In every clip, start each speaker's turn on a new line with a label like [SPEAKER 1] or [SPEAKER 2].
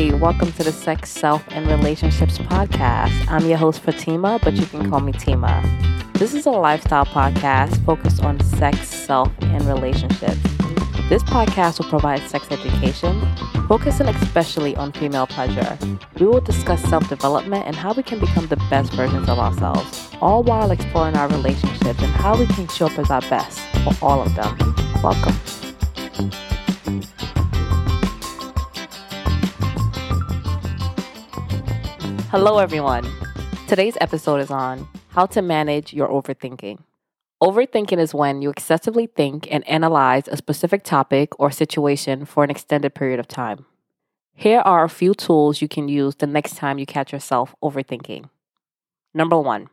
[SPEAKER 1] Hey, welcome to the Sex, Self, and Relationships podcast. I'm your host, Fatima, but you can call me Tima. This is a lifestyle podcast focused on sex, self, and relationships. This podcast will provide sex education, focusing especially on female pleasure. We will discuss self development and how we can become the best versions of ourselves, all while exploring our relationships and how we can show up as our best for all of them. Welcome. Hello, everyone. Today's episode is on how to manage your overthinking. Overthinking is when you excessively think and analyze a specific topic or situation for an extended period of time. Here are a few tools you can use the next time you catch yourself overthinking. Number one,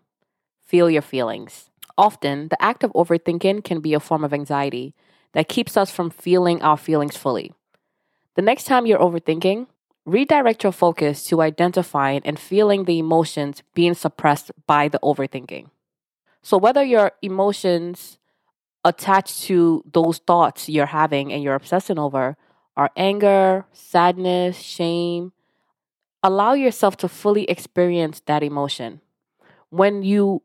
[SPEAKER 1] feel your feelings. Often, the act of overthinking can be a form of anxiety that keeps us from feeling our feelings fully. The next time you're overthinking, Redirect your focus to identifying and feeling the emotions being suppressed by the overthinking. So, whether your emotions attached to those thoughts you're having and you're obsessing over are anger, sadness, shame, allow yourself to fully experience that emotion. When you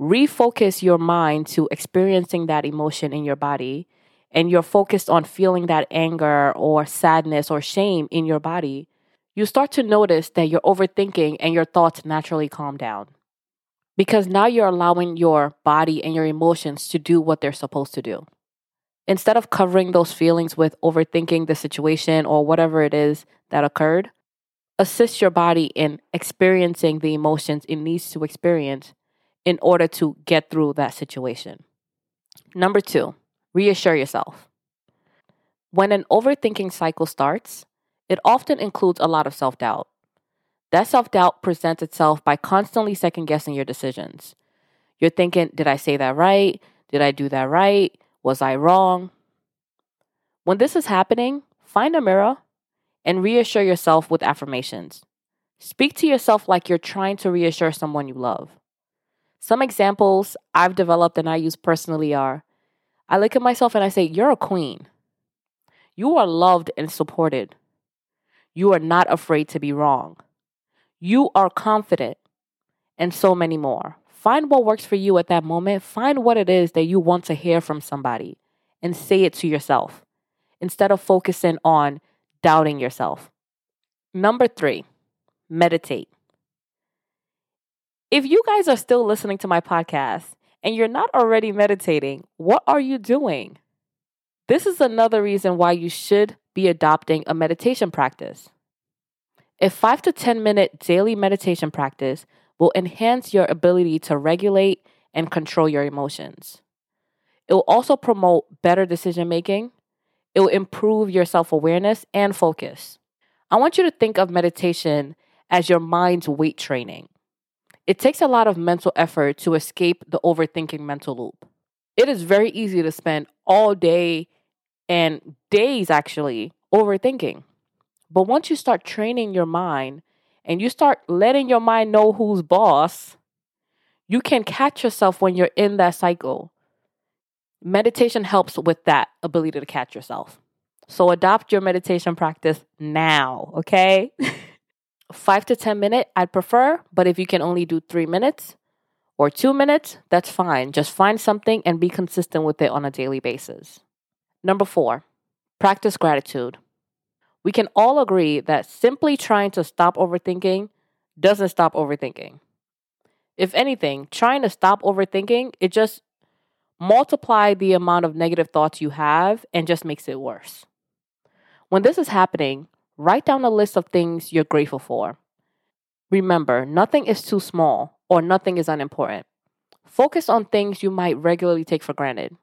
[SPEAKER 1] refocus your mind to experiencing that emotion in your body, and you're focused on feeling that anger or sadness or shame in your body, you start to notice that you're overthinking and your thoughts naturally calm down. Because now you're allowing your body and your emotions to do what they're supposed to do. Instead of covering those feelings with overthinking the situation or whatever it is that occurred, assist your body in experiencing the emotions it needs to experience in order to get through that situation. Number two, reassure yourself. When an overthinking cycle starts, it often includes a lot of self doubt. That self doubt presents itself by constantly second guessing your decisions. You're thinking, did I say that right? Did I do that right? Was I wrong? When this is happening, find a mirror and reassure yourself with affirmations. Speak to yourself like you're trying to reassure someone you love. Some examples I've developed and I use personally are I look at myself and I say, You're a queen. You are loved and supported. You are not afraid to be wrong. You are confident, and so many more. Find what works for you at that moment. Find what it is that you want to hear from somebody and say it to yourself instead of focusing on doubting yourself. Number three, meditate. If you guys are still listening to my podcast and you're not already meditating, what are you doing? This is another reason why you should be adopting a meditation practice. A 5 to 10 minute daily meditation practice will enhance your ability to regulate and control your emotions. It will also promote better decision making. It will improve your self awareness and focus. I want you to think of meditation as your mind's weight training. It takes a lot of mental effort to escape the overthinking mental loop. It is very easy to spend all day and days actually overthinking. But once you start training your mind and you start letting your mind know who's boss, you can catch yourself when you're in that cycle. Meditation helps with that ability to catch yourself. So adopt your meditation practice now, okay? Five to 10 minutes, I'd prefer, but if you can only do three minutes or two minutes, that's fine. Just find something and be consistent with it on a daily basis. Number four, practice gratitude. We can all agree that simply trying to stop overthinking doesn't stop overthinking. If anything, trying to stop overthinking, it just multiply the amount of negative thoughts you have and just makes it worse. When this is happening, write down a list of things you're grateful for. Remember, nothing is too small or nothing is unimportant. Focus on things you might regularly take for granted.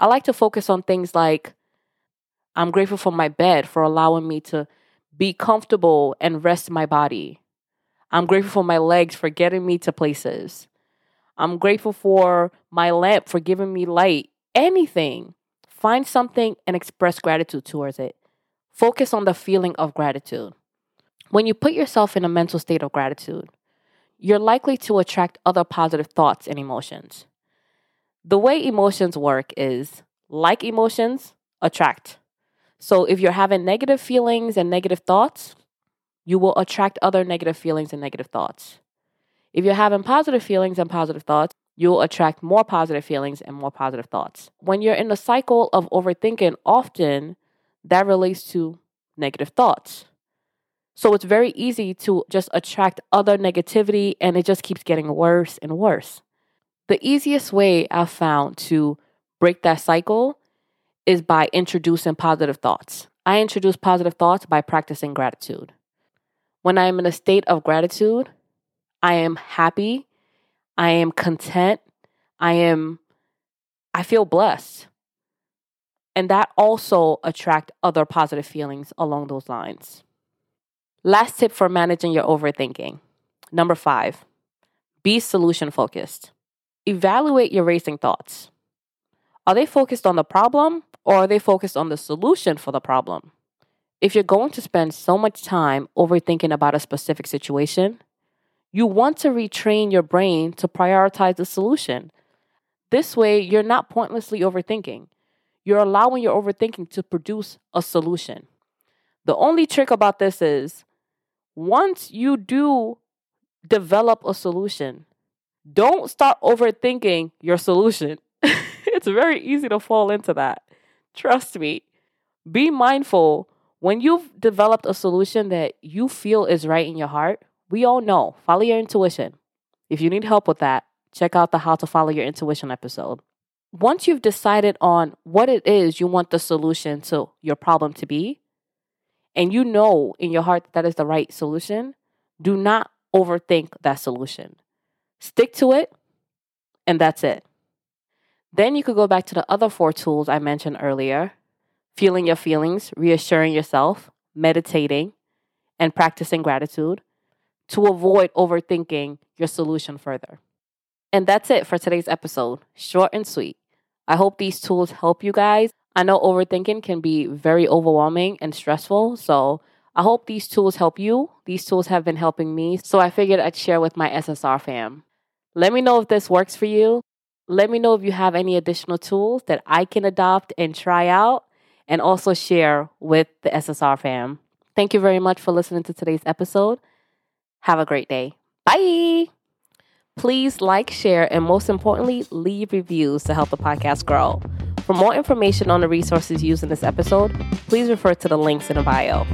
[SPEAKER 1] I like to focus on things like I'm grateful for my bed for allowing me to be comfortable and rest my body. I'm grateful for my legs for getting me to places. I'm grateful for my lamp for giving me light. Anything. Find something and express gratitude towards it. Focus on the feeling of gratitude. When you put yourself in a mental state of gratitude, you're likely to attract other positive thoughts and emotions. The way emotions work is like emotions attract. So if you're having negative feelings and negative thoughts, you will attract other negative feelings and negative thoughts. If you're having positive feelings and positive thoughts, you'll attract more positive feelings and more positive thoughts. When you're in a cycle of overthinking, often that relates to negative thoughts. So it's very easy to just attract other negativity and it just keeps getting worse and worse. The easiest way I've found to break that cycle is by introducing positive thoughts. I introduce positive thoughts by practicing gratitude. When I am in a state of gratitude, I am happy, I am content, I am I feel blessed. And that also attract other positive feelings along those lines. Last tip for managing your overthinking. Number 5. Be solution focused. Evaluate your racing thoughts. Are they focused on the problem or are they focused on the solution for the problem? If you're going to spend so much time overthinking about a specific situation, you want to retrain your brain to prioritize the solution. This way, you're not pointlessly overthinking. You're allowing your overthinking to produce a solution. The only trick about this is once you do develop a solution, don't start overthinking your solution. it's very easy to fall into that. Trust me. Be mindful when you've developed a solution that you feel is right in your heart, we all know, follow your intuition. If you need help with that, check out the How to Follow Your Intuition episode. Once you've decided on what it is you want the solution to your problem to be, and you know in your heart that, that is the right solution, do not overthink that solution. Stick to it, and that's it. Then you could go back to the other four tools I mentioned earlier feeling your feelings, reassuring yourself, meditating, and practicing gratitude to avoid overthinking your solution further. And that's it for today's episode. Short and sweet. I hope these tools help you guys. I know overthinking can be very overwhelming and stressful, so I hope these tools help you. These tools have been helping me, so I figured I'd share with my SSR fam. Let me know if this works for you. Let me know if you have any additional tools that I can adopt and try out and also share with the SSR fam. Thank you very much for listening to today's episode. Have a great day. Bye. Please like, share, and most importantly, leave reviews to help the podcast grow. For more information on the resources used in this episode, please refer to the links in the bio.